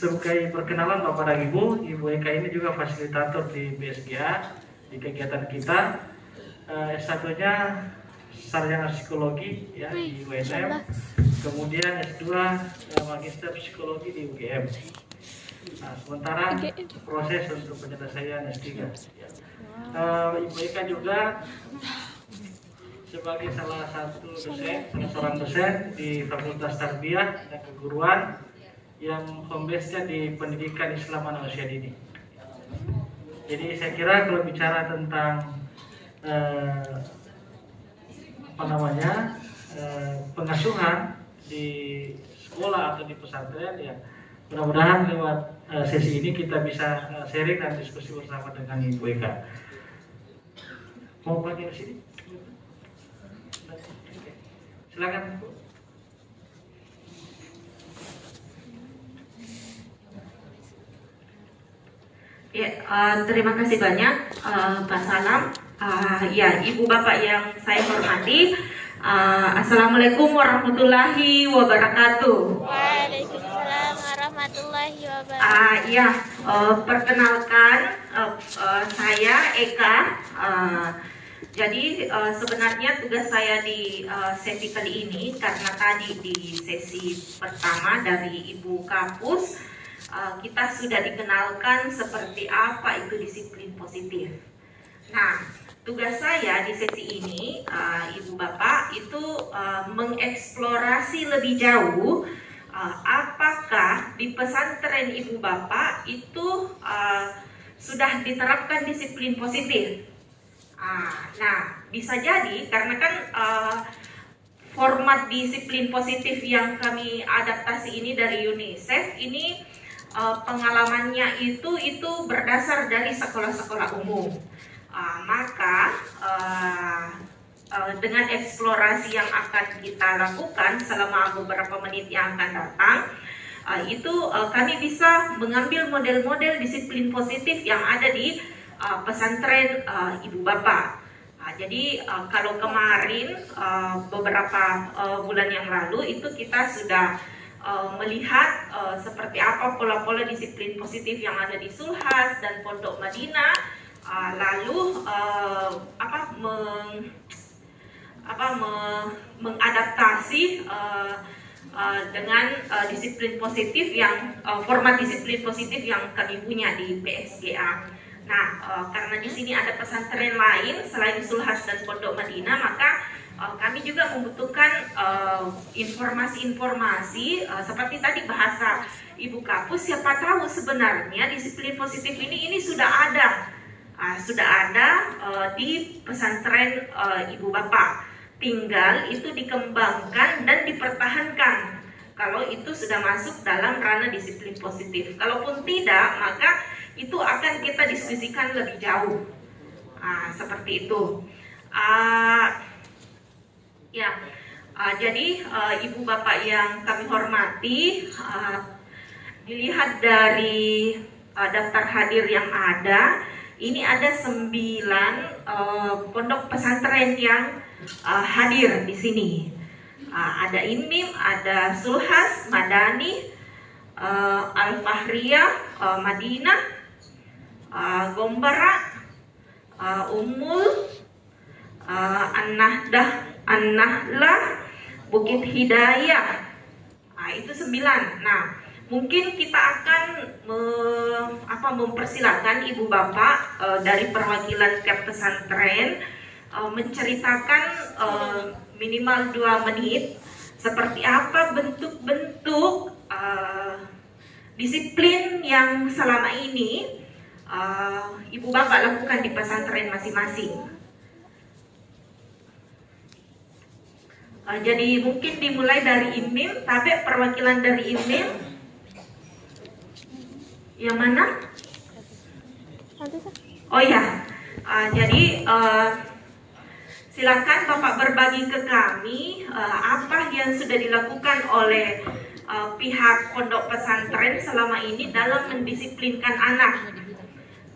sebagai perkenalan Bapak dan Ibu, Ibu Eka ini juga fasilitator di BSGA di kegiatan kita. Uh, S1-nya sarjana psikologi ya di UNM, kemudian S2 uh, magister psikologi di UGM. Nah, sementara proses untuk penyelesaian S3. Ya. Uh, Ibu Eka juga sebagai salah satu dosen, salah seorang dosen di Fakultas Tarbiyah dan Keguruan yang base-nya di pendidikan Islam anak usia dini. Jadi saya kira kalau bicara tentang eh, apa namanya eh, pengasuhan di sekolah atau di pesantren ya mudah-mudahan lewat eh, sesi ini kita bisa eh, sharing dan diskusi bersama dengan Ibu Eka. Mau di sini? Silakan. Ya, uh, terima kasih banyak uh, Pak Salam. Uh, ya, Ibu Bapak yang saya hormati. Uh, Assalamualaikum warahmatullahi wabarakatuh. Waalaikumsalam warahmatullahi wabarakatuh. Uh, ya, uh, perkenalkan uh, uh, saya Eka. Uh, jadi uh, sebenarnya tugas saya di uh, sesi kali ini karena tadi di sesi pertama dari Ibu Kapus uh, kita sudah dikenalkan seperti apa itu disiplin positif. Nah, tugas saya di sesi ini, uh, Ibu Bapak, itu uh, mengeksplorasi lebih jauh uh, apakah di pesantren Ibu Bapak itu uh, sudah diterapkan disiplin positif. Uh, nah, bisa jadi karena kan uh, format disiplin positif yang kami adaptasi ini dari UNICEF ini uh, pengalamannya itu itu berdasar dari sekolah-sekolah umum. Uh, maka uh, dengan eksplorasi yang akan kita lakukan selama beberapa menit yang akan datang, itu kami bisa mengambil model-model disiplin positif yang ada di pesantren ibu bapak. Uh, jadi kalau kemarin beberapa bulan yang lalu itu kita sudah uh, melihat uh, seperti apa pola-pola disiplin positif yang ada di Sulhas dan Pondok Madinah, uh, lalu uh, apa meng, apa me, mengadaptasi uh, uh, dengan uh, disiplin positif yang uh, format disiplin positif yang kami punya di PSGA. Nah, uh, karena di sini ada pesantren lain selain Sulhas dan Pondok Madinah, maka kami juga membutuhkan informasi-informasi uh, uh, seperti tadi bahasa Ibu Kapus. Siapa tahu sebenarnya disiplin positif ini ini sudah ada, uh, sudah ada uh, di pesantren uh, Ibu Bapak. Tinggal itu dikembangkan dan dipertahankan. Kalau itu sudah masuk dalam ranah disiplin positif. Kalaupun tidak, maka itu akan kita diskusikan lebih jauh. Nah, seperti itu. Uh, ya, uh, jadi uh, ibu bapak yang kami hormati, uh, dilihat dari uh, daftar hadir yang ada, ini ada sembilan uh, pondok pesantren yang uh, hadir di sini. Uh, ada Imim, ada Sulhas, Madani, uh, Al Fahriyah, uh, Madinah, uh, Gombara, uh, Umul, uh, An-Nahdah, An-Nahlah, Bukit Hidayah. Nah, itu sembilan. Nah, mungkin kita akan me, apa mempersilahkan ibu bapak uh, dari perwakilan Kep Pesantren uh, menceritakan uh, minimal dua menit seperti apa bentuk-bentuk uh, disiplin yang selama ini uh, ibu bapak lakukan di pesantren masing-masing. Jadi mungkin dimulai dari imim, tapi perwakilan dari imim yang mana? Oh ya, uh, jadi uh, silakan bapak berbagi ke kami uh, apa yang sudah dilakukan oleh uh, pihak pondok pesantren selama ini dalam mendisiplinkan anak.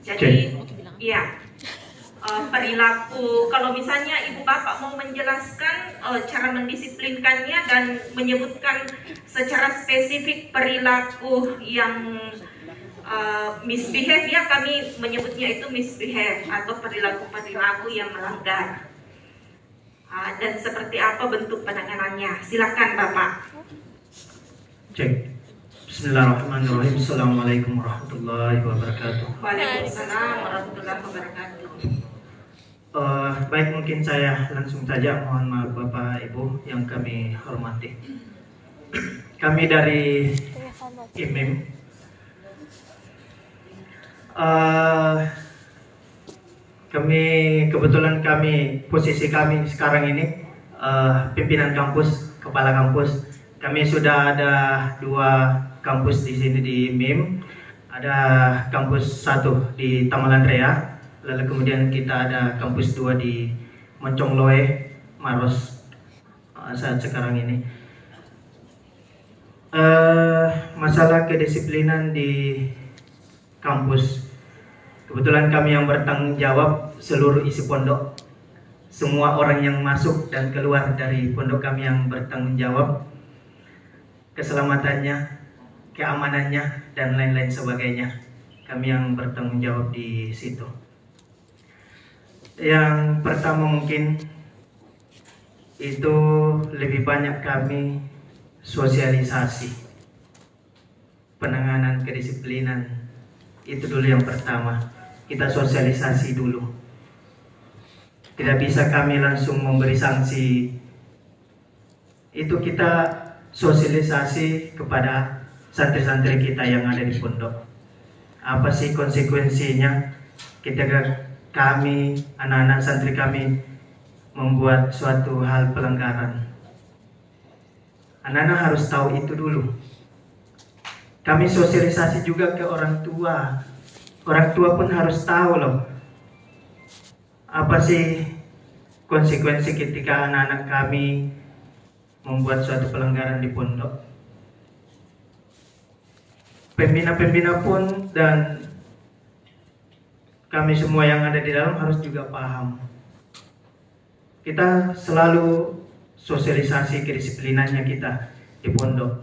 Jadi, ya, uh, perilaku. Kalau misalnya ibu bapak mau menjelaskan uh, cara mendisiplinkannya dan menyebutkan secara spesifik perilaku yang uh, misbehave ya kami menyebutnya itu misbehave atau perilaku-perilaku yang melanggar. Uh, dan seperti apa bentuk penanganannya? Silakan bapak. Cek. Bismillahirrahmanirrahim. Assalamualaikum warahmatullahi wabarakatuh. Waalaikumsalam warahmatullahi wabarakatuh. Uh, baik mungkin saya langsung saja mohon maaf Bapak Ibu yang kami hormati. kami dari IMIM uh, kami kebetulan kami posisi kami sekarang ini uh, pimpinan kampus, kepala kampus. Kami sudah ada dua kampus di sini di MIM. Ada kampus satu di Tamalan Rea, lalu kemudian kita ada kampus dua di Moncongloe, Maros uh, saat sekarang ini. Uh, masalah kedisiplinan di kampus, kebetulan kami yang bertanggung jawab seluruh isi pondok. Semua orang yang masuk dan keluar dari pondok kami yang bertanggung jawab keselamatannya, keamanannya, dan lain-lain sebagainya. Kami yang bertanggung jawab di situ. Yang pertama mungkin itu lebih banyak kami sosialisasi. Penanganan kedisiplinan itu dulu yang pertama. Kita sosialisasi dulu. Tidak bisa kami langsung memberi sanksi. Itu kita sosialisasi kepada santri-santri kita yang ada di pondok. Apa sih konsekuensinya? Ketika kami, anak-anak santri kami membuat suatu hal pelanggaran. Anak-anak harus tahu itu dulu. Kami sosialisasi juga ke orang tua. Orang tua pun harus tahu loh. Apa sih konsekuensi ketika anak-anak kami membuat suatu pelanggaran di pondok. Pembina-pembina pun dan kami semua yang ada di dalam harus juga paham. Kita selalu sosialisasi kedisiplinannya kita di pondok.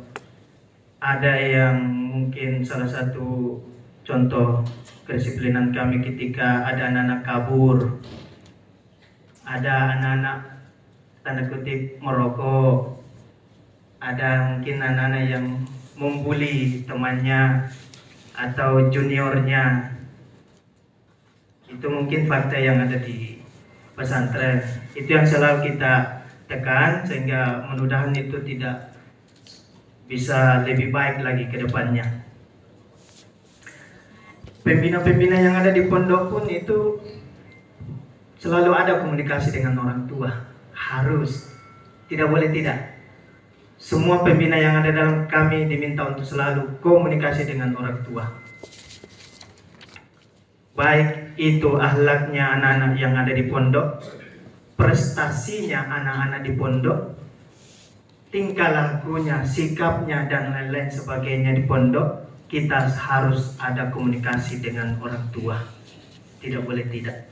Ada yang mungkin salah satu contoh kedisiplinan kami ketika ada anak-anak kabur, ada anak-anak tanda kutip merokok, ada mungkin anak-anak yang membuli temannya atau juniornya itu mungkin fakta yang ada di pesantren. Itu yang selalu kita tekan sehingga mudah-mudahan itu tidak bisa lebih baik lagi ke depannya. Pembina-pembina yang ada di pondok pun itu selalu ada komunikasi dengan orang tua. Harus. Tidak boleh tidak. Semua pembina yang ada dalam kami diminta untuk selalu komunikasi dengan orang tua baik itu ahlaknya anak-anak yang ada di pondok, prestasinya anak-anak di pondok, tingkah lakunya, sikapnya dan lain-lain sebagainya di pondok, kita harus ada komunikasi dengan orang tua. Tidak boleh tidak.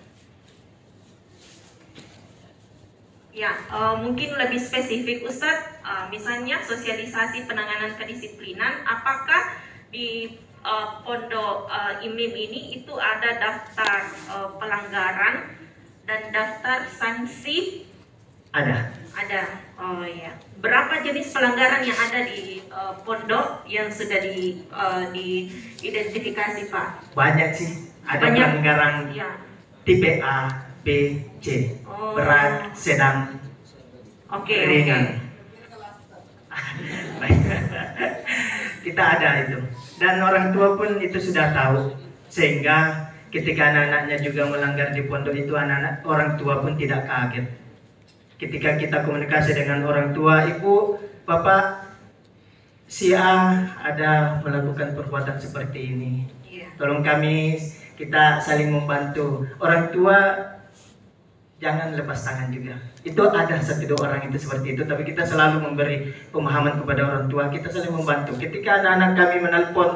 Ya, uh, mungkin lebih spesifik Ustadz, uh, misalnya sosialisasi penanganan kedisiplinan, apakah di uh, pondok uh, IMIM ini itu ada daftar uh, pelanggaran dan daftar sanksi? Ada. Ada. Oh ya. Berapa jenis pelanggaran yang ada di uh, pondok yang sudah di uh, diidentifikasi Pak? Banyak sih. Ada Banyak. pelanggaran Ya. tipe A, B, C. Oh. Berat, sedang, Oke. ringan. Baik. Kita ada itu. Dan orang tua pun itu sudah tahu. Sehingga ketika anak-anaknya juga melanggar di pondok itu anak-anak orang tua pun tidak kaget. Ketika kita komunikasi dengan orang tua, ibu, bapak, si A ada melakukan perbuatan seperti ini. Iya. Tolong kami kita saling membantu. Orang tua jangan lepas tangan juga. Itu ada satu dua orang itu seperti itu, tapi kita selalu memberi pemahaman kepada orang tua. Kita saling membantu. Ketika anak-anak kami menelpon,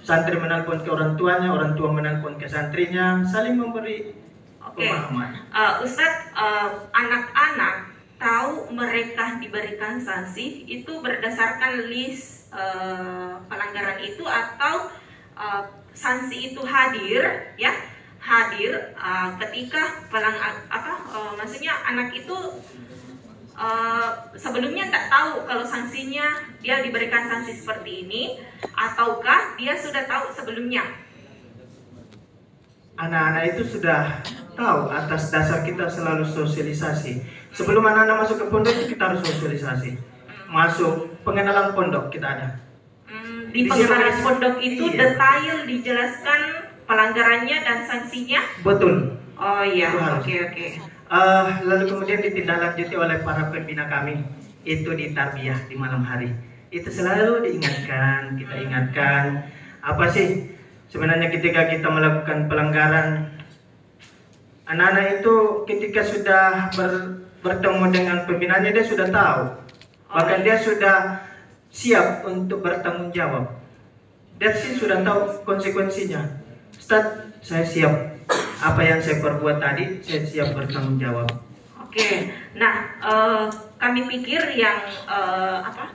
santri menelpon ke orang tuanya, orang tua menelpon ke santrinya, saling memberi Oke. pemahaman. Uh, Ustadz, uh, anak-anak tahu mereka diberikan sanksi itu berdasarkan list uh, pelanggaran itu atau uh, sanksi itu hadir ya hadir uh, ketika pelang apa uh, maksudnya anak itu uh, sebelumnya tak tahu kalau sanksinya dia diberikan sanksi seperti ini ataukah dia sudah tahu sebelumnya Anak-anak itu sudah tahu atas dasar kita selalu sosialisasi. Sebelum anak-anak masuk ke pondok kita harus sosialisasi. Masuk pengenalan pondok kita ada. Hmm, di Di pengenalan pondok itu iya. detail dijelaskan pelanggarannya dan sanksinya. Betul. Oh iya, oke oke. Eh, lalu kemudian ditindaklanjuti oleh para pembina kami itu di tarbiyah di malam hari. Itu selalu diingatkan kita ingatkan. Apa sih sebenarnya ketika kita melakukan pelanggaran? Anak-anak itu ketika sudah ber- bertemu dengan pembinanya dia sudah tahu. Bahkan dia sudah siap untuk bertanggung jawab dia sih sudah tahu konsekuensinya Ustaz saya siap apa yang saya perbuat tadi saya siap bertanggung jawab Oke, nah eh, kami pikir yang eh, apa?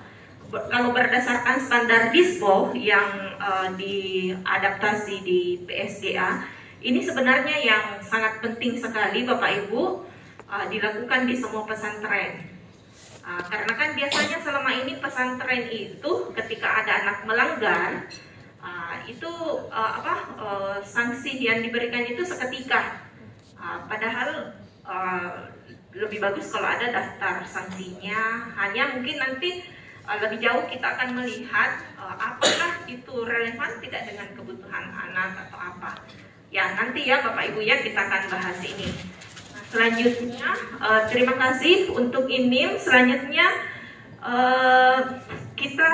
ber- Kalau berdasarkan standar dispo yang eh, diadaptasi di PSDA, ini sebenarnya yang sangat penting sekali Bapak Ibu eh, dilakukan di semua pesantren. Ah, karena kan biasanya selama ini pesantren itu ketika ada anak melanggar ah, itu ah, apa eh, sanksi yang diberikan itu seketika. Ah, padahal ah, lebih bagus kalau ada daftar sanksinya. Hanya mungkin nanti ah, lebih jauh kita akan melihat ah, apakah itu relevan tidak dengan kebutuhan anak atau apa. Ya nanti ya Bapak Ibu ya kita akan bahas ini. Nah, selanjutnya eh, terima kasih untuk ini. Selanjutnya eh, kita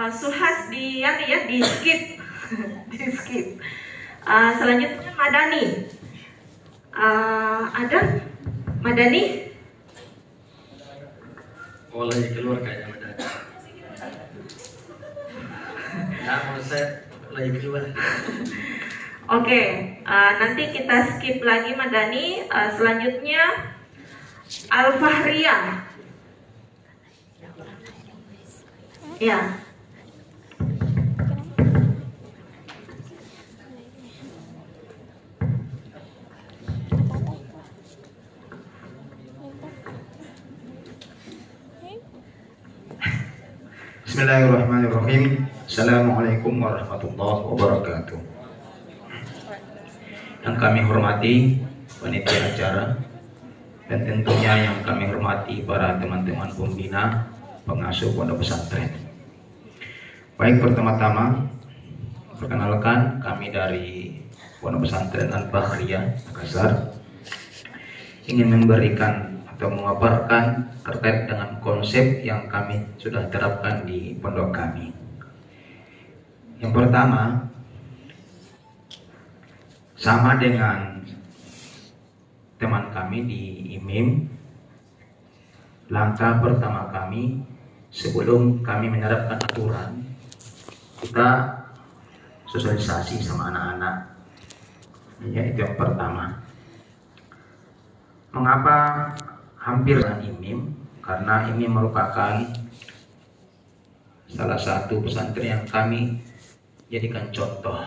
eh, suhas di ya, ya di skip di skip. Eh, selanjutnya Madani. Eh, ada Madani? Oh lagi keluar kayaknya Madani. Ya menurut saya lagi keluar. Oke, eh, nanti kita skip lagi Madani. Eh, selanjutnya Al Fahriah. Ya, Bismillahirrahmanirrahim. Assalamualaikum warahmatullahi wabarakatuh. Yang kami hormati panitia acara dan tentunya yang kami hormati para teman-teman pembina pengasuh pondok pesantren. Baik pertama-tama perkenalkan kami dari pondok pesantren Al Bahriyah Makassar ingin memberikan atau mengabarkan terkait dengan konsep yang kami sudah terapkan di pondok kami. Yang pertama, sama dengan teman kami di IMIM, langkah pertama kami sebelum kami menerapkan aturan, kita sosialisasi sama anak-anak. Ya, itu yang pertama. Mengapa hampir dengan IMIM? Karena ini merupakan salah satu pesantren yang kami jadikan contoh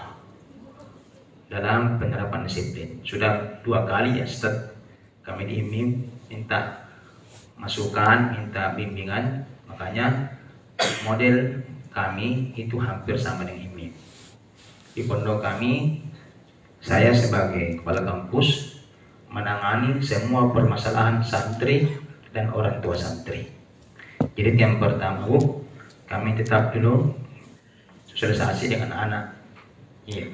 dalam penerapan disiplin. Sudah dua kali ya Ustaz kami di IMIM minta masukan, minta bimbingan, makanya model kami itu hampir sama dengan IMIM. Di pondok kami, saya sebagai kepala kampus menangani semua permasalahan santri dan orang tua santri. Jadi yang pertama, Bu, kami tetap dulu sosialisasi dengan anak. Iya.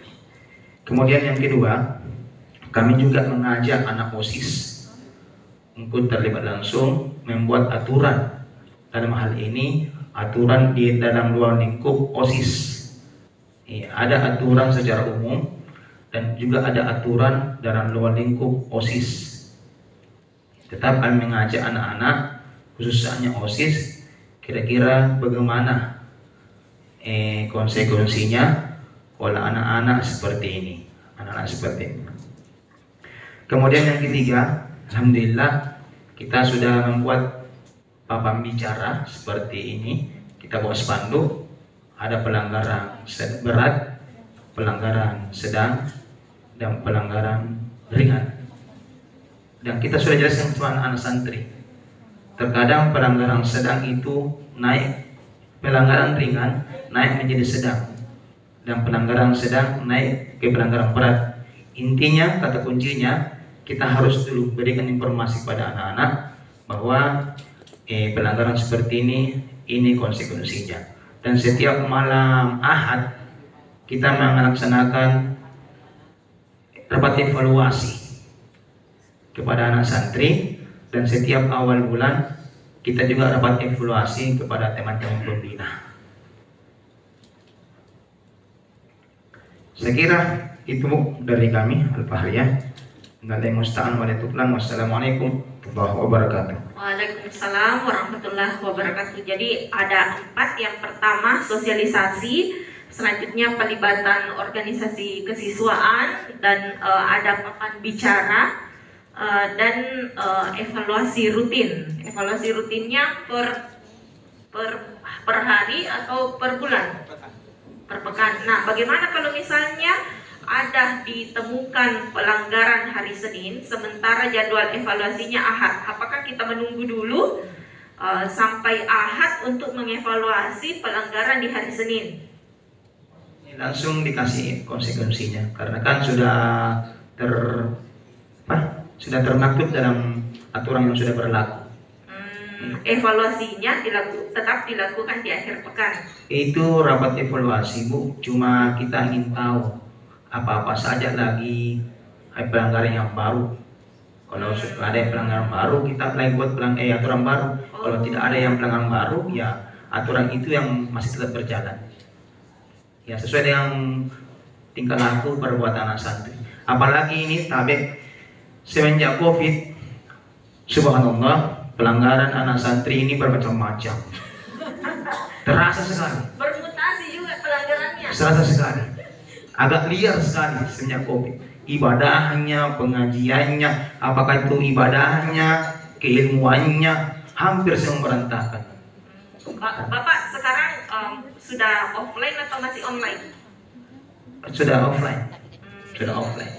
Kemudian yang kedua, kami juga mengajak anak OSIS untuk terlibat langsung membuat aturan dalam hal ini aturan di dalam luar lingkup OSIS. Iya, ada aturan secara umum dan juga ada aturan dalam luar lingkup OSIS. Tetap kami mengajak anak-anak, khususnya OSIS, kira-kira bagaimana eh, konsekuensinya kalau anak-anak seperti ini, anak-anak seperti ini. Kemudian yang ketiga, alhamdulillah kita sudah membuat papan bicara seperti ini. Kita bawa spanduk, ada pelanggaran berat, pelanggaran sedang, dan pelanggaran ringan. Dan kita sudah jelaskan kepada anak santri. Terkadang pelanggaran sedang itu naik, pelanggaran ringan naik menjadi sedang, dan pelanggaran sedang naik ke pelanggaran berat. Intinya, kata kuncinya, kita harus dulu berikan informasi pada anak-anak bahwa eh, pelanggaran seperti ini ini konsekuensinya dan setiap malam ahad kita melaksanakan rapat evaluasi kepada anak santri dan setiap awal bulan kita juga rapat evaluasi kepada teman-teman pembina. Saya kira itu dari kami Al-Fahriyah. Nggak musta'an tuklan. Wassalamualaikum warahmatullahi wabarakatuh. Waalaikumsalam warahmatullahi wabarakatuh. Jadi ada empat. Yang pertama sosialisasi, selanjutnya pelibatan organisasi kesiswaan dan uh, ada papan bicara uh, dan uh, evaluasi rutin. Evaluasi rutinnya per per per hari atau per bulan? Per pekan. Nah, bagaimana kalau misalnya ada ditemukan pelanggaran hari Senin, sementara jadwal evaluasinya Ahad. Apakah kita menunggu dulu uh, sampai Ahad untuk mengevaluasi pelanggaran di hari Senin? Langsung dikasih konsekuensinya, karena kan sudah ter apa? Sudah termaktub dalam aturan yang sudah berlaku. Hmm, evaluasinya dilaku, tetap dilakukan di akhir pekan. Itu rapat evaluasi, Bu. Cuma kita ingin tahu apa-apa saja lagi pelanggaran yang baru. Kalau ada yang pelanggaran baru, kita lagi buat pelang eh, aturan baru. Kalau tidak ada yang pelanggaran baru, ya aturan itu yang masih tetap berjalan. Ya sesuai dengan tingkah laku perbuatan anak santri. Apalagi ini tabe semenjak covid, subhanallah pelanggaran anak santri ini bermacam-macam. Terasa sekali. Bermutasi juga pelanggarannya. Terasa sekali agak liar sekali semenjak COVID. Ibadahnya, pengajiannya, apakah itu ibadahnya, keilmuannya, hampir semua berantakan. Bapak sekarang um, sudah offline atau masih online? Sudah offline. Sudah offline.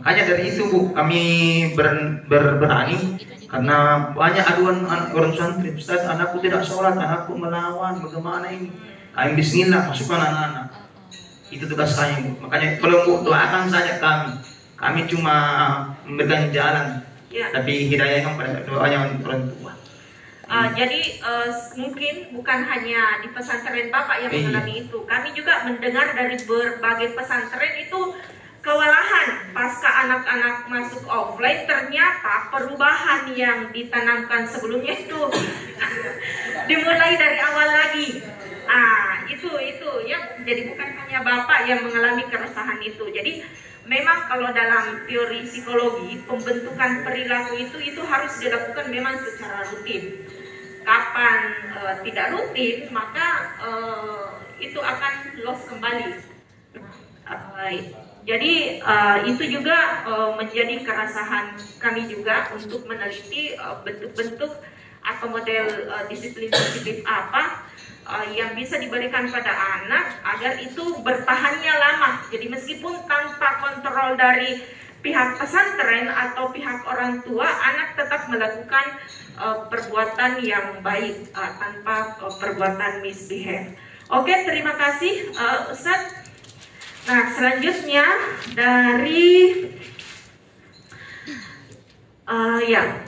Makanya dari itu Bu, kami ber, ber, berani karena banyak aduan orang santri, Ustaz anakku tidak sholat, anakku melawan, bagaimana ini? Kami bismillah, masukkan anak-anak itu tugas kami makanya kalau doakan saja kami kami cuma memberikan jalan ya. tapi hidayahnya pada doanya orang tua Uh, jadi uh, mungkin bukan hanya di pesantren Bapak yang iya. mengalami itu. Kami juga mendengar dari berbagai pesantren itu kewalahan pasca anak-anak masuk offline ternyata perubahan yang ditanamkan sebelumnya itu dimulai dari awal lagi Ah, itu itu ya. Jadi bukan hanya Bapak yang mengalami keresahan itu. Jadi memang kalau dalam teori psikologi pembentukan perilaku itu itu harus dilakukan memang secara rutin. Kapan uh, tidak rutin, maka uh, itu akan loss kembali. Uh, jadi uh, itu juga menjadi keresahan kami juga untuk meneliti bentuk-bentuk atau model uh, disiplin positif apa yang bisa diberikan pada anak agar itu bertahannya lama. Jadi meskipun tanpa kontrol dari pihak pesantren atau pihak orang tua, anak tetap melakukan uh, perbuatan yang baik uh, tanpa uh, perbuatan misbehave. Oke, terima kasih uh, Ustadz. Nah, selanjutnya dari uh, ya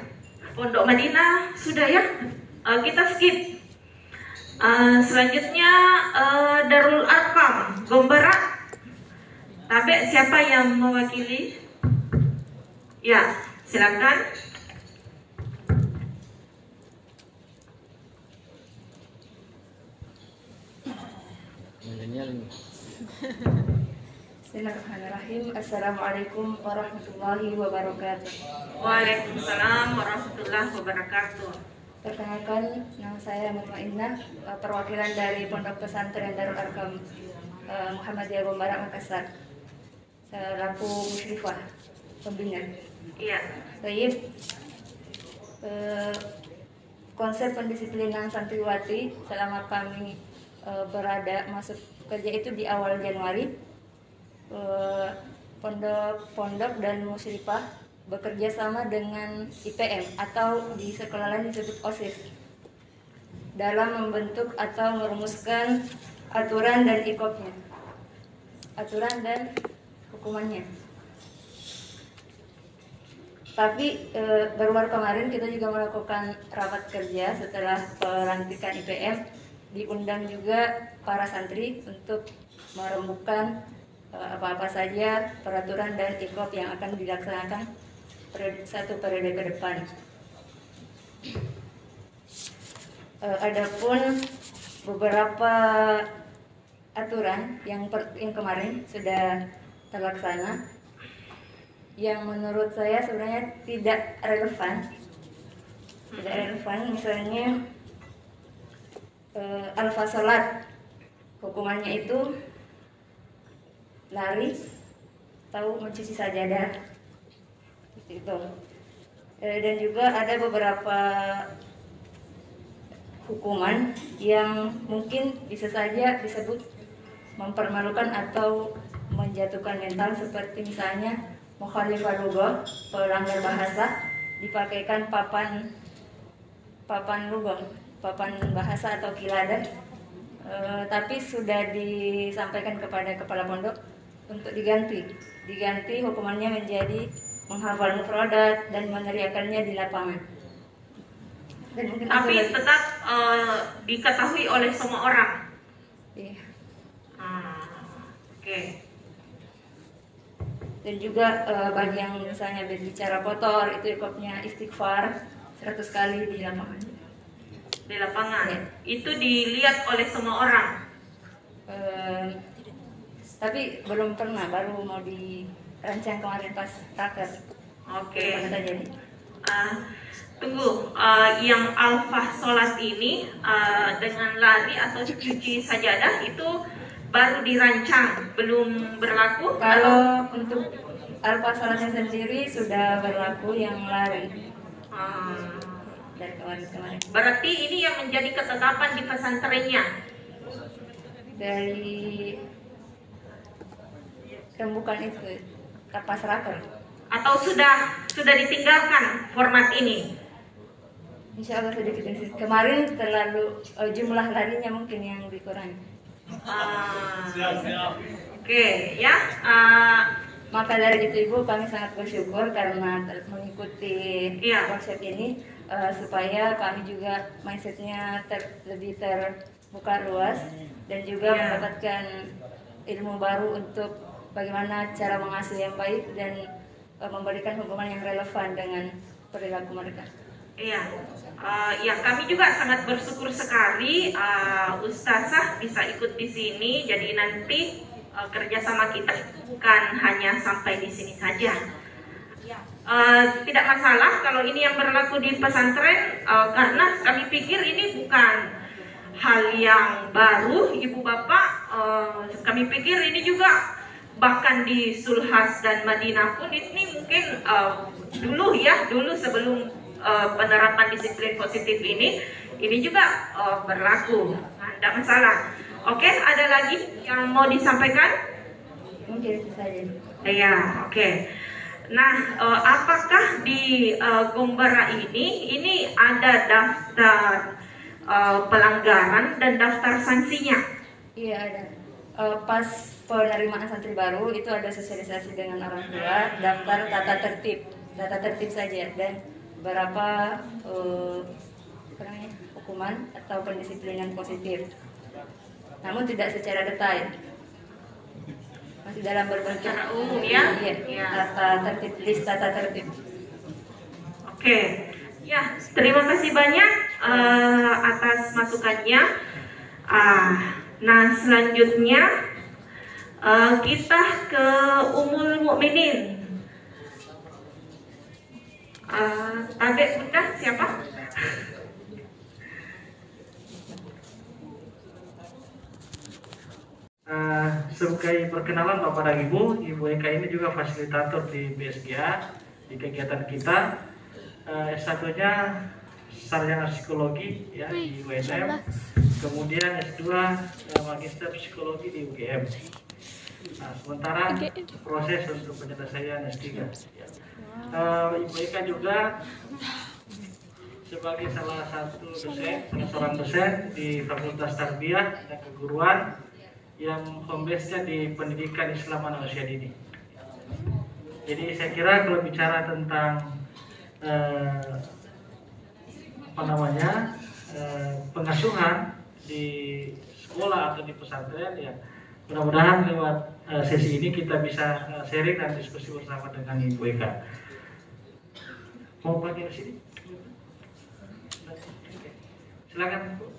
Pondok Madinah sudah ya. Uh, kita skip Uh, selanjutnya uh, Darul Arkam Gombara. Tabe siapa yang mewakili? Ya, silakan. Bismillahirrahmanirrahim. Assalamualaikum warahmatullahi wabarakatuh. Waalaikumsalam warahmatullahi wabarakatuh. Perkenalkan, nama saya Mutmainnah, eh, perwakilan dari Pondok Pesantren Darul Arkam eh, Muhammadiyah Gombara Makassar. Selaku musyrifah pembina. Iya. Baik. Eh, konsep pendisiplinan santriwati selama kami eh, berada masuk kerja itu di awal Januari. Eh, Pondok-pondok dan musyrifah bekerja sama dengan IPM atau di sekolah lain disebut OSIS dalam membentuk atau merumuskan aturan dan ikopnya. Aturan dan hukumannya. Tapi e, baru-baru kemarin kita juga melakukan rapat kerja setelah pelantikan IPM diundang juga para santri untuk merembukan e, apa-apa saja peraturan dan ikop yang akan dilaksanakan satu periode ke depan. E, adapun beberapa aturan yang per, yang kemarin sudah terlaksana yang menurut saya sebenarnya tidak relevan tidak relevan misalnya eh, alfa salat hukumannya itu lari tahu mencuci sajadah. Itu. Eh, dan juga ada beberapa hukuman yang mungkin bisa saja disebut mempermalukan atau menjatuhkan mental. Seperti misalnya mukhalifah lugah, pelanggar bahasa dipakaikan papan papan lugah, papan bahasa atau kiladah. E, tapi sudah disampaikan kepada kepala pondok untuk diganti. Diganti hukumannya menjadi menghafal mufradat dan meneriakannya di lapangan. Dan mungkin Tapi lagi. tetap eh, diketahui oleh semua orang. Iya. Ah, Oke. dan juga eh, bagi yang misalnya berbicara kotor itu ikopnya istighfar 100 kali di lapangan Di lapangan. Itu dilihat oleh semua orang. Eh, tapi belum pernah baru mau dirancang kemarin pas raker Oke. Pernah jadi Ah, tunggu, Ah, yang alfa sholat ini ah, dengan lari atau cuci sajadah itu baru dirancang, belum berlaku? kalau untuk alfa salatnya sendiri sudah berlaku yang lari berarti ini yang menjadi ketetapan di pesantrennya. dari rembukan itu pas raker Atau sudah sudah ditinggalkan format ini? Insya Allah sedikit. Kemarin terlalu eh, jumlah larinya mungkin yang dikurangi. Ah, Oke, ya. Ah, Maka dari itu Ibu kami sangat bersyukur karena mengikuti Iya. konsep ini eh, supaya kami juga mindsetnya ter- lebih terbuka luas dan juga Iya. mendapatkan ilmu baru untuk bagaimana cara mengasuh yang baik dan eh, memberikan hukuman yang relevan dengan perilaku mereka. Iya, Eh, ya kami juga sangat bersyukur sekali eh, Ustazah bisa ikut di sini. Jadi nanti eh, kerjasama kita bukan hanya sampai di sini saja. Eh, tidak masalah. Kalau ini yang berlaku di pesantren eh, karena kami pikir ini bukan hal yang baru, ibu bapak. Eh, kami pikir ini juga bahkan di Sulhas dan Madinah pun ini mungkin eh, dulu ya dulu sebelum eh, penerapan disiplin positif ini ini juga eh, berlaku. Nah, tidak masalah. Oke ada lagi yang mau disampaikan? Mungkin itu saja. ya oke nah eh, apakah di eh, Gombera ini ini ada daftar eh, pelanggaran dan daftar sanksinya Iya ada. Eh, pas penerimaan santri baru itu ada sosialisasi dengan orang tua, daftar tata tertib, tata tertib saja dan beberapa eh, apa namanya, hukuman atau pendisiplinan positif. Namun tidak secara detail. Masih dalam berbentuk Secara umum ya? Iya, Iya. tata tertib, list tata tertib. Oke, ya terima kasih banyak eh, atas masukannya. Ah, nah selanjutnya eh, kita ke Umul Mukminin. Uh, Tabek Bunda siapa? Eh, sebagai perkenalan Bapak dan Ibu, Ibu Eka ini juga fasilitator di BSGA di kegiatan kita. Eh, S1-nya sarjana psikologi ya di UNM, kemudian S2 eh, magister psikologi di UGM. Nah, sementara proses untuk penyelesaian S3. Ya. Eh, Ibu Eka juga sebagai salah satu dosen, salah seorang dosen di Fakultas Tarbiyah dan Keguruan yang home base-nya di pendidikan Islam manusia dini. Jadi saya kira kalau bicara tentang eh, apa namanya eh, pengasuhan di sekolah atau di pesantren ya mudah-mudahan lewat eh, sesi ini kita bisa eh, sharing dan diskusi bersama dengan Ibu Eka. Mau pakai sini? Silakan. Bu.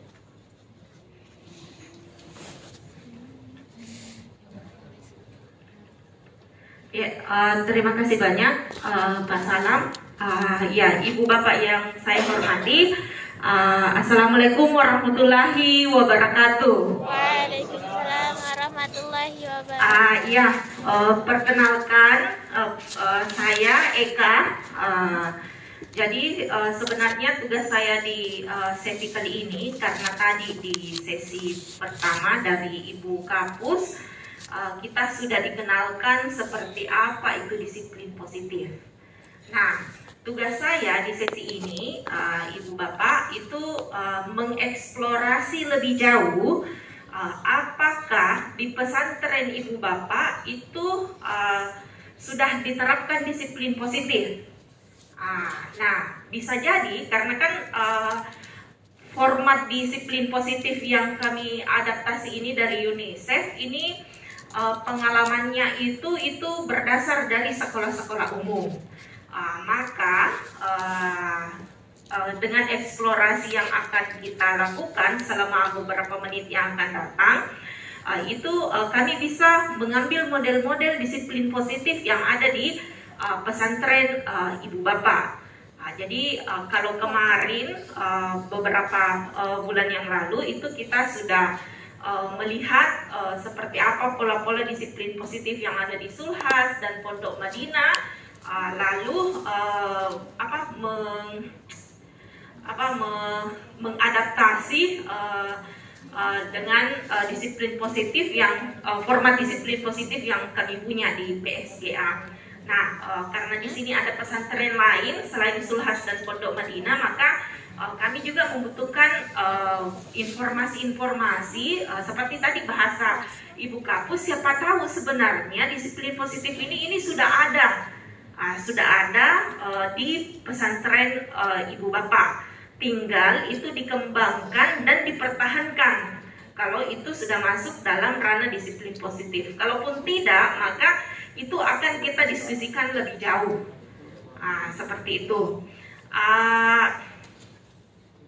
Ya, eh, terima kasih banyak eh, Pak Salam. Eh, ya, Ibu Bapak yang saya hormati, eh, Assalamualaikum warahmatullahi wabarakatuh. Waalaikumsalam warahmatullahi wabarakatuh. Ah ya, eh, perkenalkan eh, eh, saya Eka. Eh, jadi eh, sebenarnya tugas saya di eh, sesi kali ini karena tadi di sesi pertama dari Ibu Kapus eh, kita sudah dikenalkan seperti apa itu disiplin positif. Nah, tugas saya di sesi ini, eh, Ibu Bapak, itu eh, mengeksplorasi lebih jauh uh, apakah di pesantren ibu bapak itu uh, sudah diterapkan disiplin positif? Ah, nah, bisa jadi karena kan uh, format disiplin positif yang kami adaptasi ini dari UNICEF ini uh, pengalamannya itu itu berdasar dari sekolah-sekolah umum. Ah, maka uh, uh, dengan eksplorasi yang akan kita lakukan selama beberapa menit yang akan datang, uh, itu uh, kami bisa mengambil model-model disiplin positif yang ada di uh, pesantren uh, ibu bapak. Uh, jadi uh, kalau kemarin uh, beberapa uh, bulan yang lalu itu kita sudah uh, melihat uh, seperti apa pola-pola disiplin positif yang ada di Sulhas dan Pondok Madinah. Uh, lalu uh, apa meng, apa me- mengadaptasi uh, uh, dengan uh, disiplin positif yang uh, format disiplin positif yang kami punya di PSGA. Nah, uh, karena di sini ada pesantren lain selain Sulhas dan Pondok Madinah, maka kami juga membutuhkan uh, informasi-informasi uh, seperti tadi bahasa Ibu Kapus. Siapa tahu sebenarnya disiplin positif ini ini sudah ada Ah, sudah ada eh, di pesantren eh, ibu bapak. Tinggal itu dikembangkan dan dipertahankan. Kalau itu sudah masuk dalam ranah disiplin positif. Kalaupun tidak, maka itu akan kita diskusikan lebih jauh. Ah, seperti itu. Ah,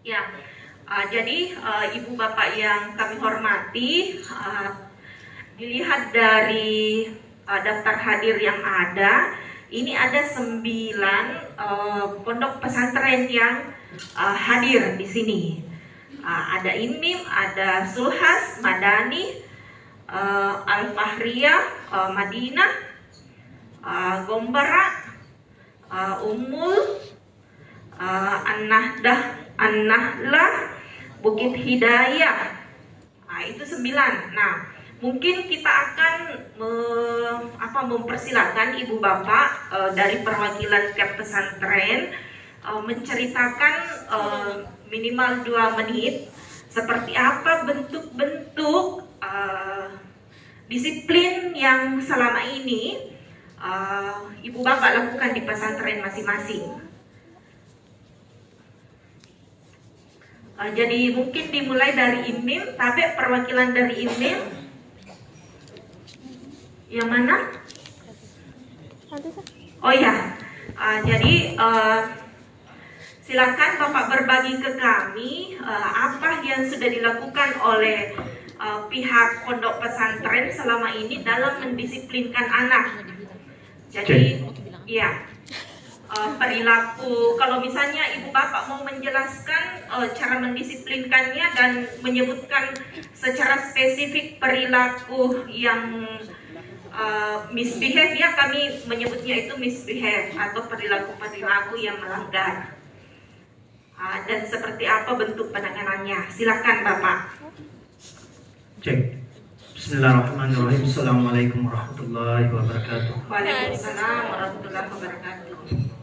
ya, ah, jadi eh, ibu bapak yang kami hormati, ah, dilihat dari eh, daftar hadir yang ada, ini ada sembilan eh, pondok pesantren yang eh, hadir di sini. Ah, ada Inmim, ada Sulhas, Madani, eh, Al Fahriyah, eh, Madinah, eh, Gombara, eh, Umul, eh, An-Nahdah, An-Nahlah, Bukit Hidayah. Nah, itu sembilan. Nah, mungkin kita akan me- apa mempersilahkan ibu bapak eh, dari perwakilan Kep pesantren eh, menceritakan eh, minimal dua menit seperti apa bentuk-bentuk eh, disiplin yang selama ini eh, ibu bapak lakukan di pesantren masing-masing. Eh, jadi mungkin dimulai dari IMIM, tapi perwakilan dari IMIM yang mana? Oh ya, uh, jadi uh, silakan Bapak berbagi ke kami uh, apa yang sudah dilakukan oleh uh, pihak pondok pesantren selama ini dalam mendisiplinkan anak. Jadi, ya uh, perilaku. Kalau misalnya ibu bapak mau menjelaskan uh, cara mendisiplinkannya dan menyebutkan secara spesifik perilaku yang uh, misbehave ya kami menyebutnya itu misbehave atau perilaku-perilaku yang melanggar. Uh, dan seperti apa bentuk penanganannya? Silakan Bapak. Cek. Bismillahirrahmanirrahim. Assalamualaikum warahmatullahi wabarakatuh. Waalaikumsalam warahmatullahi wabarakatuh.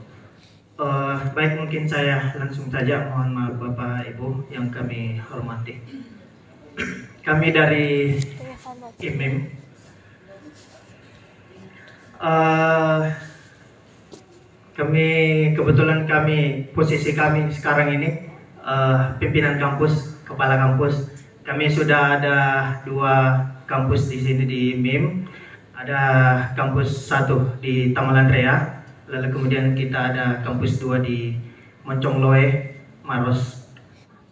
Uh, baik mungkin saya langsung saja mohon maaf Bapak Ibu yang kami hormati. Kami dari IMIM uh, kami kebetulan kami posisi kami sekarang ini uh, pimpinan kampus, kepala kampus. Kami sudah ada dua kampus di sini di MIM. Ada kampus satu di Taman Rea, lalu kemudian kita ada kampus dua di Moncongloe, Maros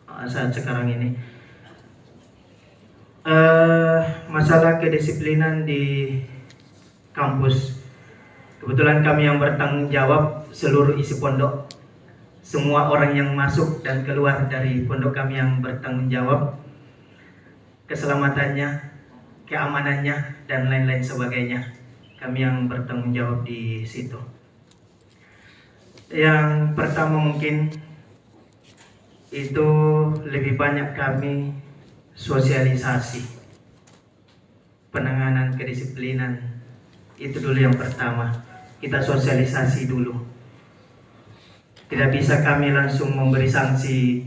uh, saat sekarang ini. Uh, masalah kedisiplinan di kampus Kebetulan kami yang bertanggung jawab seluruh isi pondok. Semua orang yang masuk dan keluar dari pondok kami yang bertanggung jawab keselamatannya, keamanannya dan lain-lain sebagainya. Kami yang bertanggung jawab di situ. Yang pertama mungkin itu lebih banyak kami sosialisasi penanganan kedisiplinan itu dulu yang pertama kita sosialisasi dulu. Tidak bisa kami langsung memberi sanksi.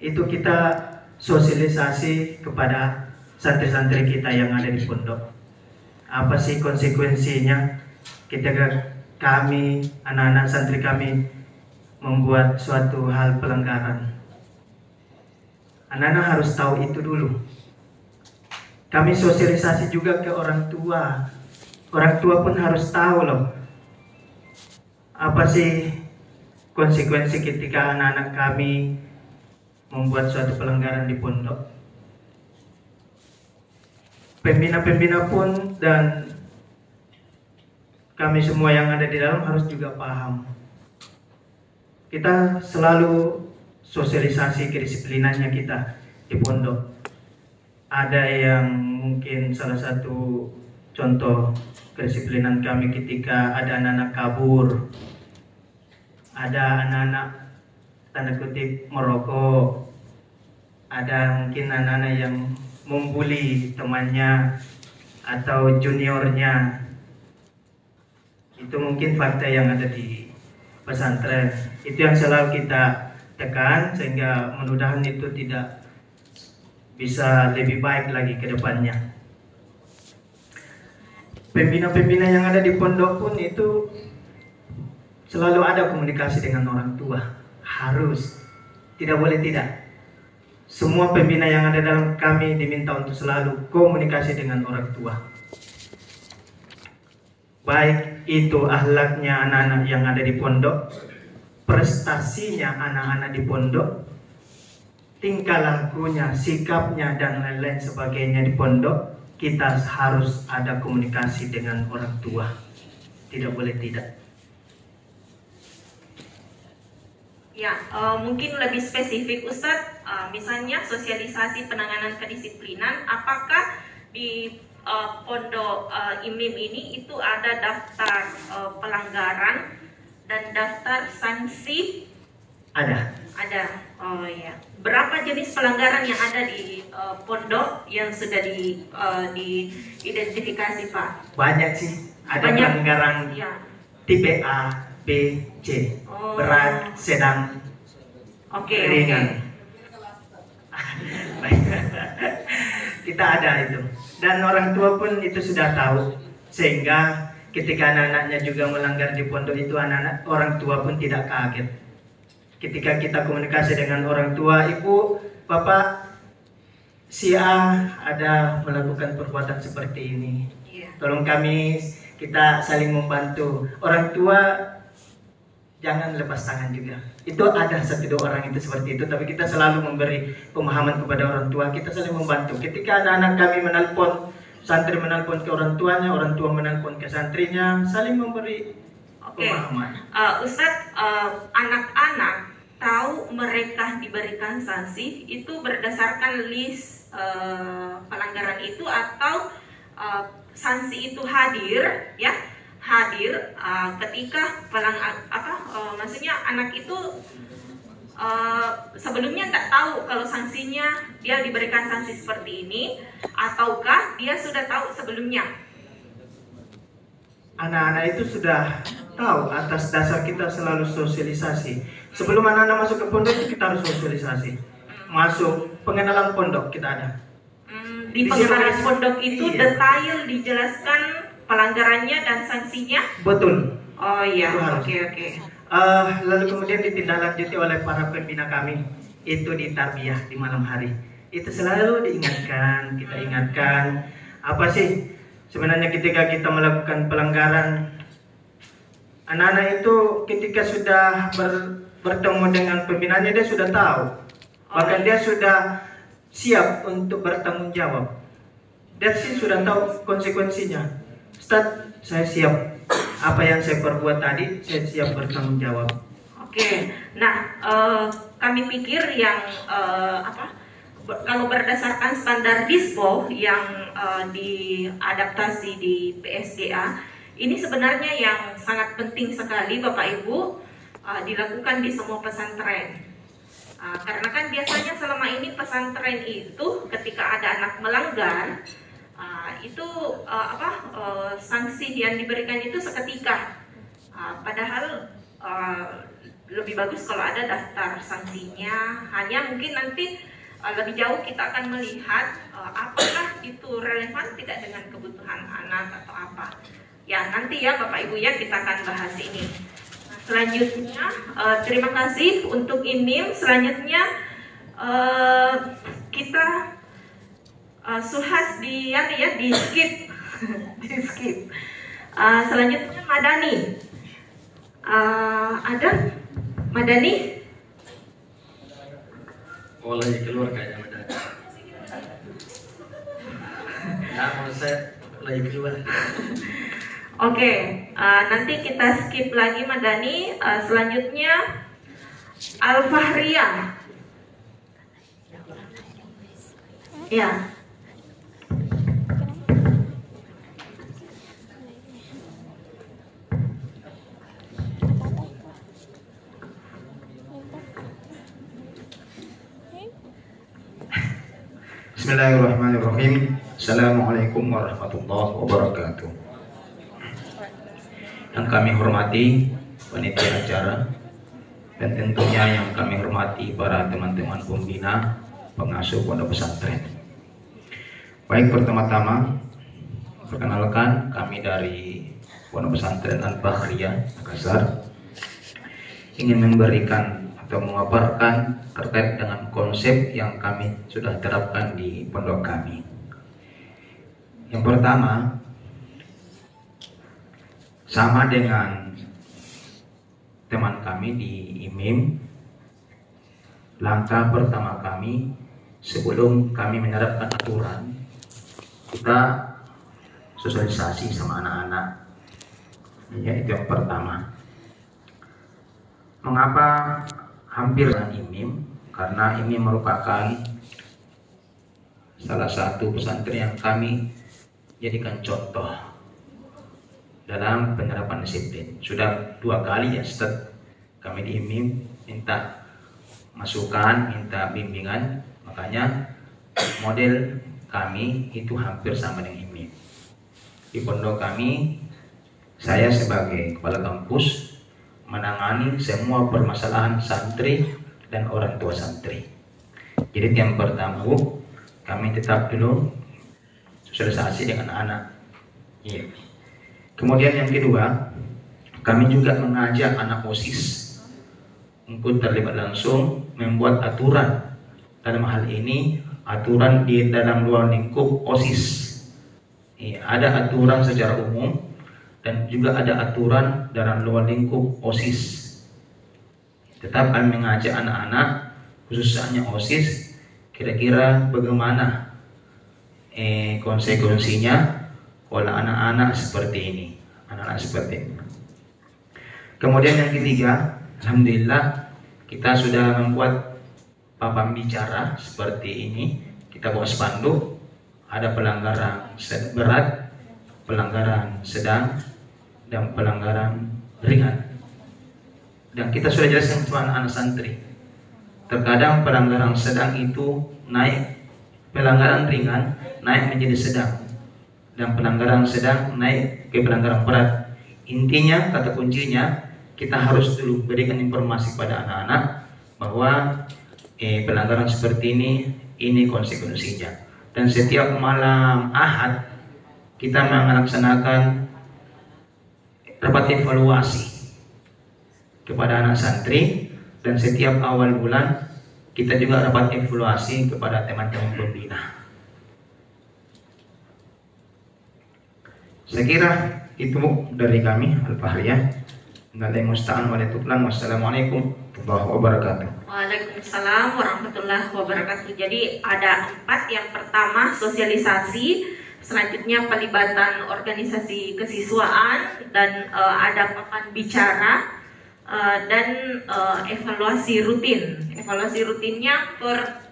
Itu kita sosialisasi kepada santri-santri kita yang ada di pondok. Apa sih konsekuensinya ketika kami, anak-anak santri kami membuat suatu hal pelanggaran. Anak-anak harus tahu itu dulu. Kami sosialisasi juga ke orang tua, orang tua pun harus tahu loh apa sih konsekuensi ketika anak-anak kami membuat suatu pelanggaran di pondok. Pembina-pembina pun dan kami semua yang ada di dalam harus juga paham. Kita selalu sosialisasi kedisiplinannya kita di pondok. Ada yang mungkin salah satu contoh kedisiplinan kami ketika ada anak-anak kabur, ada anak-anak tanda kutip merokok, ada mungkin anak-anak yang membuli temannya atau juniornya. Itu mungkin fakta yang ada di pesantren. Itu yang selalu kita tekan sehingga mudah-mudahan itu tidak bisa lebih baik lagi ke depannya pembina-pembina yang ada di pondok pun itu selalu ada komunikasi dengan orang tua. Harus. Tidak boleh tidak. Semua pembina yang ada dalam kami diminta untuk selalu komunikasi dengan orang tua. Baik itu ahlaknya anak-anak yang ada di pondok, prestasinya anak-anak di pondok, tingkah lakunya, sikapnya dan lain-lain sebagainya di pondok, kita harus ada komunikasi dengan orang tua. Tidak boleh tidak. Ya, uh, mungkin lebih spesifik Ustadz, uh, misalnya sosialisasi penanganan kedisiplinan, apakah di uh, pondok uh, IMIM ini itu ada daftar uh, pelanggaran dan daftar sanksi? Ada. Ada. Oh ya. Berapa jenis pelanggaran yang ada di uh, pondok yang sudah di uh, diidentifikasi Pak? Banyak sih. Ada Banyak. pelanggaran ya. tipe A, B, C. Oh. Berat, sedang, okay, ringan. Okay. Kita ada itu. Dan orang tua pun itu sudah tahu. Sehingga ketika anak-anaknya juga melanggar di pondok itu anak-anak orang tua pun tidak kaget ketika kita komunikasi dengan orang tua, ibu, bapak, si A ada melakukan perbuatan seperti ini. Iya. Tolong kami kita saling membantu. Orang tua jangan lepas tangan juga. Itu ada satu dua orang itu seperti itu, tapi kita selalu memberi pemahaman kepada orang tua. Kita saling membantu. Ketika anak-anak kami menelpon, santri menelpon ke orang tuanya, orang tua menelpon ke santrinya, saling memberi Okay. Uh, Ustadz, uh, anak-anak tahu mereka diberikan sanksi itu berdasarkan list uh, pelanggaran itu atau uh, sanksi itu hadir ya hadir uh, ketika pelang apa uh, maksudnya anak itu uh, sebelumnya nggak tahu kalau sanksinya dia diberikan sanksi seperti ini ataukah dia sudah tahu sebelumnya? Anak-anak itu sudah tahu atas dasar kita selalu sosialisasi. Sebelum anak-anak masuk ke pondok kita harus sosialisasi. Masuk pengenalan pondok kita ada. Hmm, di Di pengenalan pondok itu iya. detail dijelaskan pelanggarannya dan sanksinya? Betul. Oh iya. Oke oke. Eh, lalu kemudian ditindaklanjuti oleh para pembina kami. Itu di tarbiyah di malam hari. Itu selalu diingatkan kita ingatkan. Apa sih sebenarnya ketika kita melakukan pelanggaran? Anak-anak itu ketika sudah ber- bertemu dengan pembinanya dia sudah tahu. Bahkan dia sudah siap untuk bertanggung jawab dia sih sudah tahu konsekuensinya Ustaz saya siap apa yang saya perbuat tadi saya siap bertanggung jawab Oke, nah eh, kami pikir yang eh, apa? Kalau berdasarkan standar dispo yang eh, diadaptasi di PSDA, ini sebenarnya yang sangat penting sekali Bapak Ibu eh, dilakukan di semua pesantren. Ah, karena kan biasanya selama ini pesantren itu ketika ada anak melanggar ah, itu ah, apa eh, sanksi yang diberikan itu seketika. Ah, padahal ah, lebih bagus kalau ada daftar sanksinya. Hanya mungkin nanti ah, lebih jauh kita akan melihat ah, apakah itu relevan tidak dengan kebutuhan anak atau apa. Ya nanti ya Bapak Ibu ya kita akan bahas ini. Nah, selanjutnya eh, terima kasih untuk IMIM. Selanjutnya eh, kita eh, suhas di ya, ya di skip di skip. Eh, selanjutnya Madani. Eh, ada Madani? Oh lagi keluar kayaknya mendadak. Ya menurut saya lagi keluar. Oke, eh, nanti kita skip lagi Madani. Eh, selanjutnya Al Fahriah. Ya. Bismillahirrahmanirrahim. Assalamualaikum warahmatullahi wabarakatuh. Yang kami hormati panitia acara dan tentunya yang kami hormati para teman-teman pembina pengasuh pondok pesantren. Baik pertama-tama perkenalkan kami dari pondok pesantren Al Bakhriyah Makassar ingin memberikan atau memaparkan terkait dengan konsep yang kami sudah terapkan di pondok kami. Yang pertama, sama dengan teman kami di IMIM, langkah pertama kami sebelum kami menerapkan aturan, kita sosialisasi sama anak-anak. Ya, itu yang pertama. Mengapa hampir IMIM? Karena ini merupakan salah satu pesantren yang kami jadikan contoh dalam penerapan disiplin. Sudah dua kali ya setelah kami di IMIM minta masukan, minta bimbingan, makanya model kami itu hampir sama dengan IMIM. Di pondok kami, saya sebagai kepala kampus menangani semua permasalahan santri dan orang tua santri. Jadi yang pertama, kami tetap dulu sosialisasi dengan anak. Iya. Kemudian yang kedua, kami juga mengajak anak OSIS untuk terlibat langsung membuat aturan dalam hal ini aturan di dalam luar lingkup OSIS. Iya, ada aturan secara umum dan juga ada aturan dalam luar lingkup OSIS. Tetap kami mengajak anak-anak, khususnya OSIS, kira-kira bagaimana eh, konsekuensinya kalau anak-anak seperti ini, anak-anak seperti ini. Kemudian yang ketiga, alhamdulillah kita sudah membuat papan bicara seperti ini. Kita bawa spanduk, ada pelanggaran berat, pelanggaran sedang, dan pelanggaran ringan. Dan kita sudah jelaskan kepada anak santri. Terkadang pelanggaran sedang itu naik, pelanggaran ringan naik menjadi sedang, dan pelanggaran sedang naik ke pelanggaran berat. Intinya, kata kuncinya, kita harus dulu berikan informasi pada anak-anak bahwa eh, pelanggaran seperti ini, ini konsekuensinya. Dan setiap malam Ahad kita melaksanakan rapat evaluasi kepada anak santri dan setiap awal bulan kita juga rapat evaluasi kepada teman-teman pembina. Saya kira itu dari kami Al-Fahriyah. Tuklan. Wassalamualaikum warahmatullahi wabarakatuh. Waalaikumsalam warahmatullahi wabarakatuh. Jadi ada empat. Yang pertama sosialisasi, selanjutnya pelibatan organisasi kesiswaan dan eh, ada papan bicara eh, dan eh, evaluasi rutin. Evaluasi rutinnya per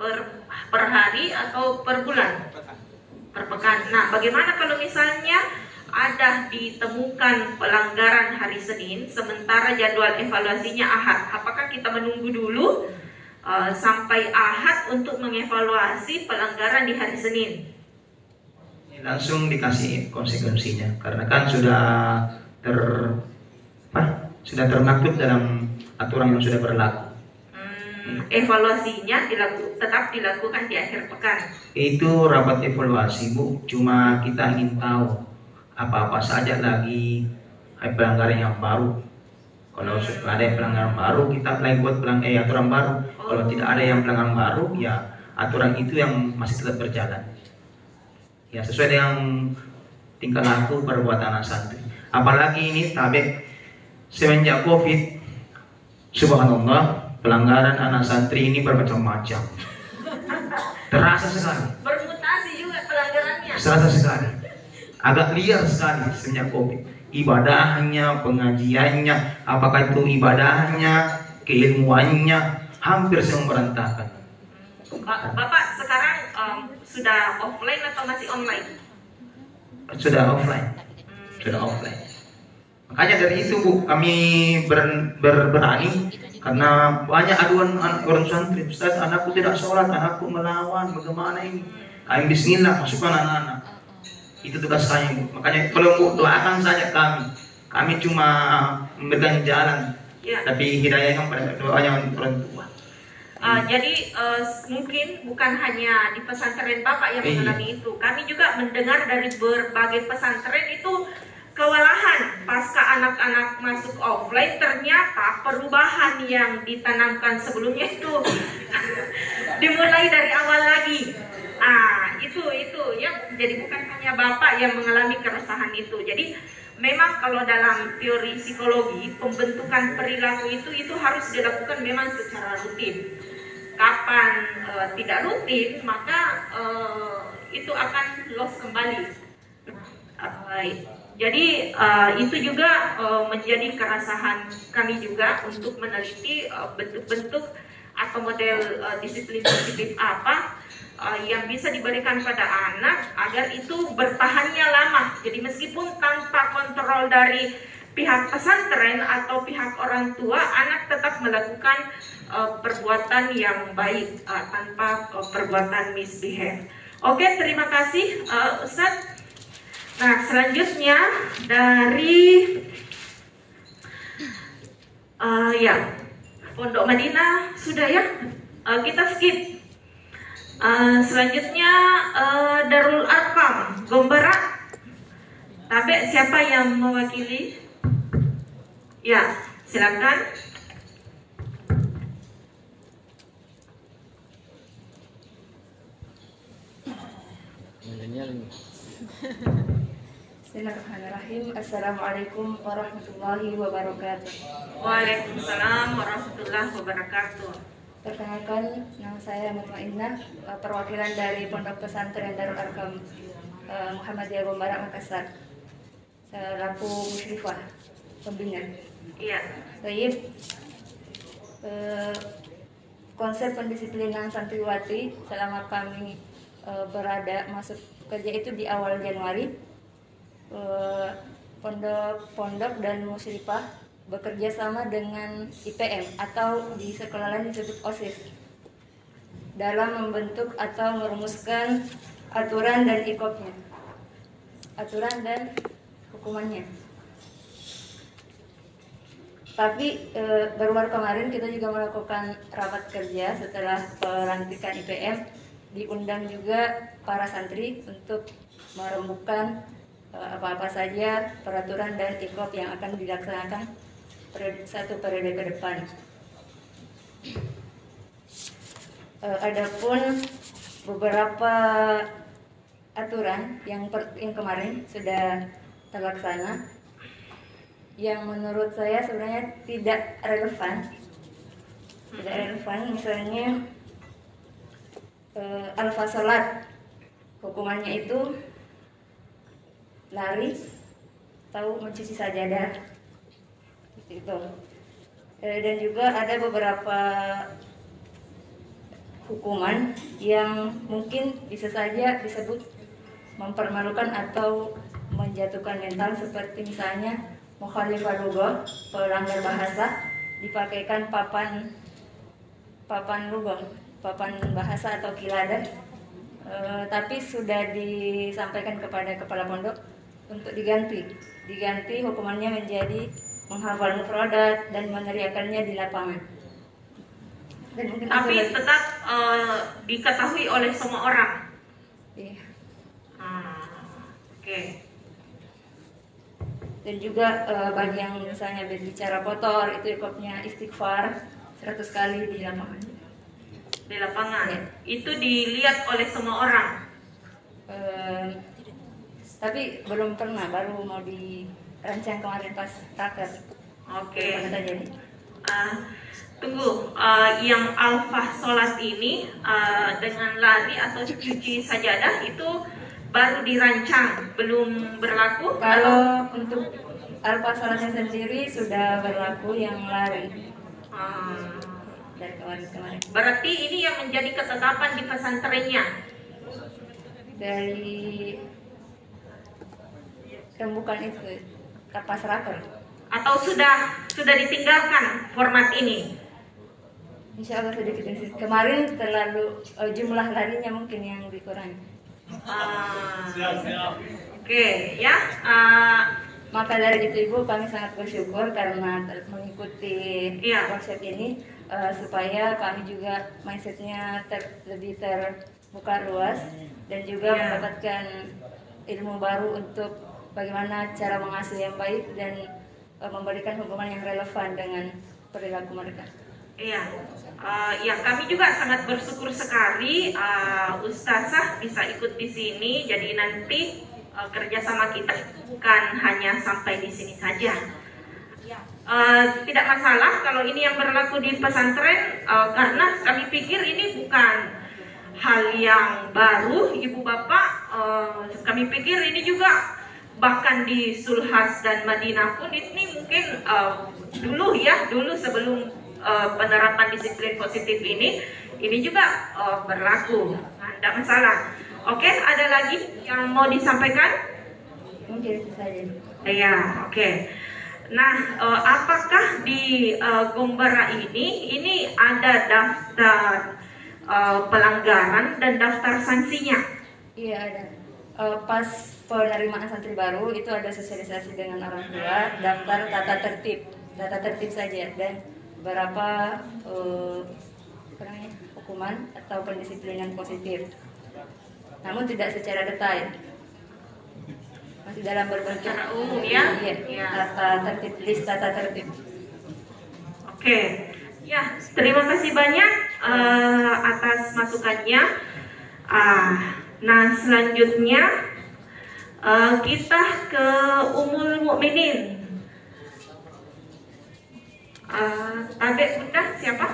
per per hari atau per bulan? Per pekan. Nah, bagaimana kalau misalnya ada ditemukan pelanggaran hari Senin, sementara jadwal evaluasinya Ahad. Apakah kita menunggu dulu uh, sampai Ahad untuk mengevaluasi pelanggaran di hari Senin? Langsung dikasih konsekuensinya karena kan sudah ter apa? Sudah termaktub dalam aturan yang sudah berlaku. Hmm, evaluasinya dilaku, tetap dilakukan di akhir pekan. Itu rapat evaluasi Bu, cuma kita ingin tahu apa-apa saja lagi pelanggaran yang baru. Kalau sudah ada yang pelanggaran baru, kita lagi buat pelang eh, aturan baru. Kalau tidak ada yang pelanggaran baru, ya aturan itu yang masih tetap berjalan. Ya sesuai dengan tingkah laku perbuatan anak santri. Apalagi ini tabek semenjak COVID, subhanallah pelanggaran anak santri ini bermacam-macam. Terasa sekali, Bermutasi juga pelanggarannya. terasa sekali agak liar sekali sejak COVID. Ibadahnya, pengajiannya, apakah itu ibadahnya, keilmuannya, hampir semua berantakan. Ba- Bapak sekarang um, sudah offline atau masih online? Sudah offline, sudah offline. Makanya dari itu bu, kami ber- ber- berani karena banyak aduan orang santri. Ustaz, anakku tidak sholat, anakku melawan, bagaimana ini? Kami Bismillah masukkan anak-anak. Itu tugas kami bu. Makanya kalau bu doakan saja kami. Kami cuma memberikan jalan, Ya. tapi hidayah kan pada doanya orang tua. Uh, jadi uh, mungkin bukan hanya di pesantren Bapak yang Iya. mengalami itu. Kami juga mendengar dari berbagai pesantren itu kewalahan pasca anak-anak masuk offline ternyata perubahan yang ditanamkan sebelumnya itu dimulai dari awal lagi. Ah, itu itu ya. Jadi bukan hanya Bapak yang mengalami keresahan itu. Jadi memang kalau dalam teori psikologi pembentukan perilaku itu itu harus dilakukan memang secara rutin. Kapan eh, tidak rutin maka eh, itu akan loss kembali. Eh, jadi eh, itu juga eh, menjadi keresahan kami juga untuk meneliti bentuk-bentuk atau model eh, disiplin positif apa eh, yang bisa diberikan pada anak agar itu bertahannya lama. Jadi meskipun tanpa kontrol dari pihak pesantren atau pihak orang tua, anak tetap melakukan eh, perbuatan yang baik eh, tanpa eh, perbuatan misbehave. Oke, terima kasih eh, Ustadz. Nah, selanjutnya dari eh, ya Pondok Madinah sudah ya Eh, kita skip. Eh, selanjutnya eh, Darul Arkam Gombera. Tabe siapa yang mewakili? Ya, silakan. Bismillahirrahmanirrahim. Assalamualaikum warahmatullahi wabarakatuh. Waalaikumsalam warahmatullahi wabarakatuh. Perkenalkan, nama saya Mutmainnah, eh, perwakilan dari Pondok Pesantren Darul Arkam eh, Muhammadiyah Gombara Makassar. Selaku musyrifah pembina. Iya. Baik. Eh, konsep pendisiplinan santriwati selama kami eh, berada masuk kerja itu di awal Januari. Eh, Pondok-pondok dan musyrifah bekerja sama dengan IPM atau di sekolah lain disebut OSIS dalam membentuk atau merumuskan aturan dan ikopnya aturan dan hukumannya. Tapi e, baru-baru kemarin kita juga melakukan rapat kerja setelah pelantikan IPM diundang juga para santri untuk merembukan e, apa-apa saja peraturan dan ikop yang akan dilaksanakan satu periode ke depan. Uh, adapun beberapa aturan yang per, yang kemarin sudah terlaksana yang menurut saya sebenarnya tidak relevan tidak relevan misalnya uh, alfa salat hukumannya itu lari tahu mencuci sajadah itu e, dan juga ada beberapa hukuman yang mungkin bisa saja disebut mempermalukan atau menjatuhkan mental. Seperti misalnya mukhalifah lugo pelanggar bahasa dipakaikan papan papan lugo papan bahasa atau kilada e, tapi sudah disampaikan kepada kepala pondok untuk diganti diganti hukumannya menjadi menghafal mufradat dan meneriakannya di lapangan. Dan mungkin Tapi tetap uh, diketahui oleh semua orang. Iya. Hmm, Oke. Okay. Dan juga uh, bagi yang misalnya berbicara kotor itu ikutnya istighfar 100 kali di lapangan. Di lapangan. Ya. Itu dilihat oleh semua orang. Uh, tapi belum pernah, baru mau di rancang kemarin pas raker. Oke. Okay. Uh, tunggu, uh, yang alfa sholat ini uh, dengan lari atau cuci sajadah itu baru dirancang, belum berlaku? Kalau atau? untuk alfa sholatnya sendiri sudah berlaku yang lari. Uh, Berarti ini yang menjadi ketetapan di pesantrennya? Dari rembukan itu kapas raker atau sudah sudah ditinggalkan format ini? Insya Allah sedikit kemarin terlalu uh, jumlah larinya mungkin yang dikurangi. Uh, Oke okay, ya. Uh, maka dari itu ibu kami sangat bersyukur karena mengikuti iya. konsep ini uh, supaya kami juga mindsetnya ter, lebih terbuka luas dan juga iya. mendapatkan ilmu baru untuk bagaimana cara mengasuh yang baik dan uh, memberikan hukuman yang relevan dengan perilaku mereka. Iya, uh, ya kami juga sangat bersyukur sekali uh, Ustazah bisa ikut di sini. Jadi nanti uh, kerjasama kita bukan hanya sampai di sini saja. Uh, tidak masalah kalau ini yang berlaku di pesantren uh, karena kami pikir ini bukan hal yang baru, ibu bapak. Uh, kami pikir ini juga bahkan di Sulhas dan Madinah pun ini mungkin uh, dulu ya dulu sebelum uh, penerapan disiplin positif ini ini juga uh, berlaku nah, tidak masalah oke okay, ada lagi yang mau disampaikan mungkin itu saja ya oke okay. Nah uh, apakah di uh, Gombera ini ini ada daftar uh, pelanggaran dan daftar sanksinya iya ada uh, pas penerimaan santri baru itu ada sosialisasi dengan orang tua, daftar tata tertib, tata tertib saja dan beberapa uh, hukuman atau pendisiplinan positif. Namun tidak secara detail. Masih dalam berbentuk secara umum ya. Iya, ya. tata tertib, list tata tertib. Oke. Ya, terima kasih banyak uh, atas masukannya. Uh, nah, selanjutnya uh, kita ke umul mukminin. Uh, adek bunda siapa?